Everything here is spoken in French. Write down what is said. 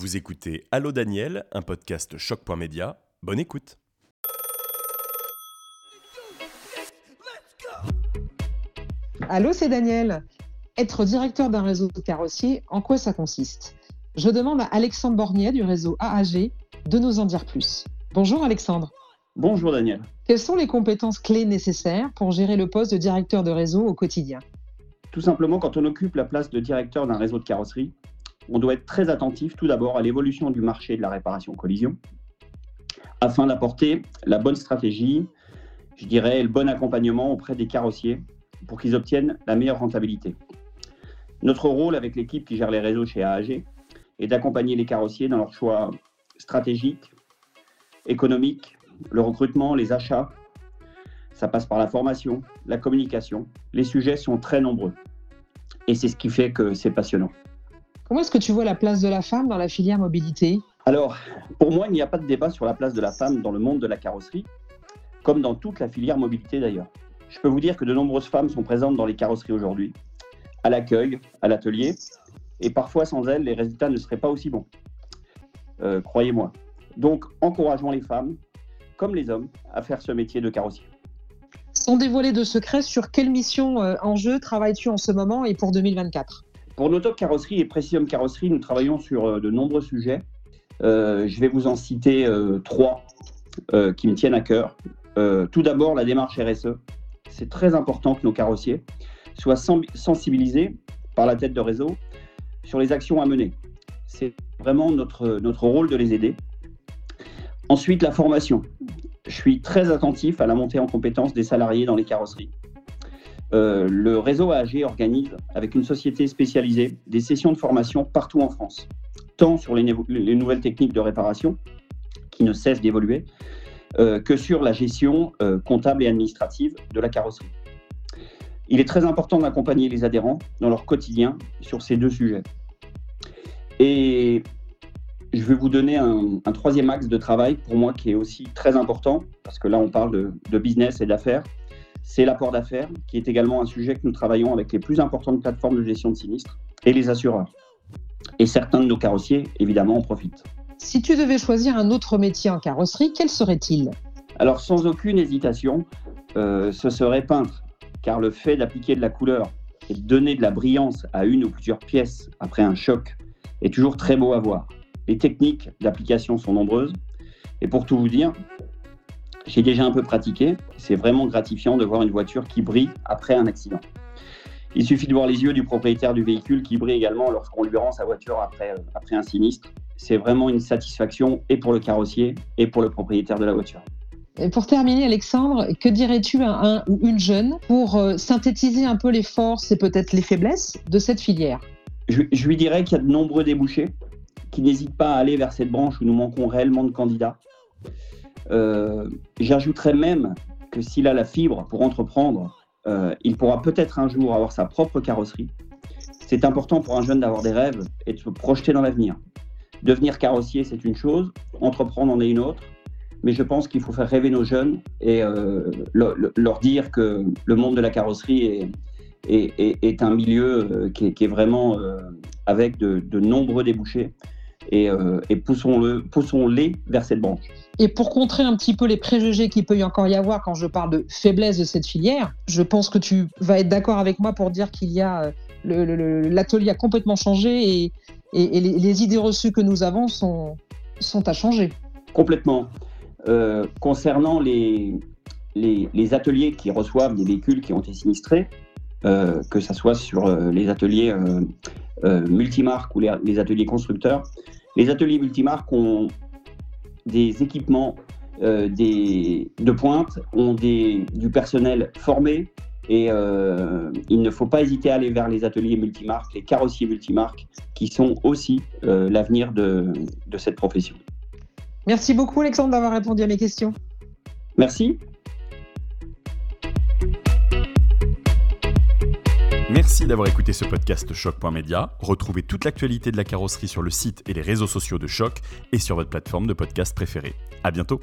Vous écoutez Allô Daniel, un podcast choc.média. Bonne écoute. Allô, c'est Daniel. Être directeur d'un réseau de carrossiers, en quoi ça consiste? Je demande à Alexandre Bornier du réseau AAG de nous en dire plus. Bonjour Alexandre. Bonjour Daniel. Quelles sont les compétences clés nécessaires pour gérer le poste de directeur de réseau au quotidien? Tout simplement, quand on occupe la place de directeur d'un réseau de carrosserie, on doit être très attentif tout d'abord à l'évolution du marché de la réparation collision afin d'apporter la bonne stratégie, je dirais le bon accompagnement auprès des carrossiers pour qu'ils obtiennent la meilleure rentabilité. Notre rôle avec l'équipe qui gère les réseaux chez AAG est d'accompagner les carrossiers dans leurs choix stratégiques, économiques, le recrutement, les achats. Ça passe par la formation, la communication. Les sujets sont très nombreux. Et c'est ce qui fait que c'est passionnant. Comment est-ce que tu vois la place de la femme dans la filière mobilité? Alors, pour moi, il n'y a pas de débat sur la place de la femme dans le monde de la carrosserie, comme dans toute la filière mobilité d'ailleurs. Je peux vous dire que de nombreuses femmes sont présentes dans les carrosseries aujourd'hui, à l'accueil, à l'atelier, et parfois sans elles, les résultats ne seraient pas aussi bons. Euh, croyez-moi. Donc, encourageons les femmes, comme les hommes, à faire ce métier de carrossier. Sans dévoiler de secrets, sur quelle mission euh, en jeu travailles-tu en ce moment et pour 2024 pour nos top carrosseries et Precium carrosserie, nous travaillons sur euh, de nombreux sujets. Euh, je vais vous en citer euh, trois qui me tiennent à cœur. tout d'abord, la démarche RSE. C'est très important que nos carrossiers soient sensibilisés par la tête de réseau sur les actions à mener. C'est vraiment notre, notre rôle de les aider. Ensuite, la formation. Je suis très attentif à la montée en compétences des salariés dans les carrosseries. Euh, le réseau AAG organise, avec une société spécialisée, des sessions de formation partout en France, tant sur les, nouvelles techniques de réparation, qui ne cessent d'évoluer, euh, que sur la gestion euh, comptable et administrative de la carrosserie. Il est très important d'accompagner les adhérents dans leur quotidien sur ces deux sujets. Et je vais vous donner un, troisième axe de travail pour moi qui est aussi très important, parce que là on parle de business et d'affaires c'est l'apport d'affaires, qui est également un sujet que nous travaillons avec les plus importantes plateformes de gestion de sinistres et les assureurs. Et certains de nos carrossiers, évidemment, en profitent. Si tu devais choisir un autre métier en carrosserie, quel serait-il? Alors, sans aucune hésitation, euh, ce serait peintre, car le fait d'appliquer de la couleur et de donner de la brillance à une ou plusieurs pièces après un choc est toujours très beau à voir. Les techniques d'application sont nombreuses, et pour tout vous dire, j'ai déjà un peu pratiqué. C'est vraiment gratifiant de voir une voiture qui brille après un accident. Il suffit de voir les yeux du propriétaire du véhicule qui brille également lorsqu'on lui rend sa voiture après, euh, après un sinistre. C'est vraiment une satisfaction et pour le carrossier et pour le propriétaire de la voiture. Et pour terminer, Alexandre, que dirais-tu à un ou une jeune pour euh, synthétiser un peu les forces et peut-être les faiblesses de cette filière? Je, je lui dirais qu'il y a de nombreux débouchés, qui n'hésitent pas à aller vers cette branche où nous manquons réellement de candidats. Euh, j'ajouterais même que s'il a la fibre pour entreprendre, euh, il pourra peut-être un jour avoir sa propre carrosserie. C'est important pour un jeune d'avoir des rêves et de se projeter dans l'avenir. Devenir carrossier, c'est une chose, entreprendre en est une autre, mais je pense qu'il faut faire rêver nos jeunes et euh, leur dire que le monde de la carrosserie est, un milieu qui est, vraiment avec de nombreux débouchés euh, et, poussons-le, poussons-les vers cette branche. Et pour contrer un petit peu les préjugés qu'il peut y encore y avoir quand je parle de faiblesse de cette filière, je pense que tu vas être d'accord avec moi pour dire qu'il y a euh, l'atelier a complètement changé et, les, idées reçues que nous avons sont, sont à changer. Complètement. Euh, concernant les, les, ateliers qui reçoivent des véhicules qui ont été sinistrés, que ce soit sur les ateliers multimarques ou les ateliers constructeurs, les ateliers multimarques ont des équipements euh, de pointe, ont du personnel formé et euh, il ne faut pas hésiter à aller vers les ateliers multimarques, les carrossiers multimarques, qui sont aussi euh, l'avenir de cette profession. Merci beaucoup Alexandre d'avoir répondu à mes questions. Merci. Merci d'avoir écouté ce podcast Choc.media. Retrouvez toute l'actualité de la carrosserie sur le site et les réseaux sociaux de Choc et sur votre plateforme de podcast préférée. À bientôt.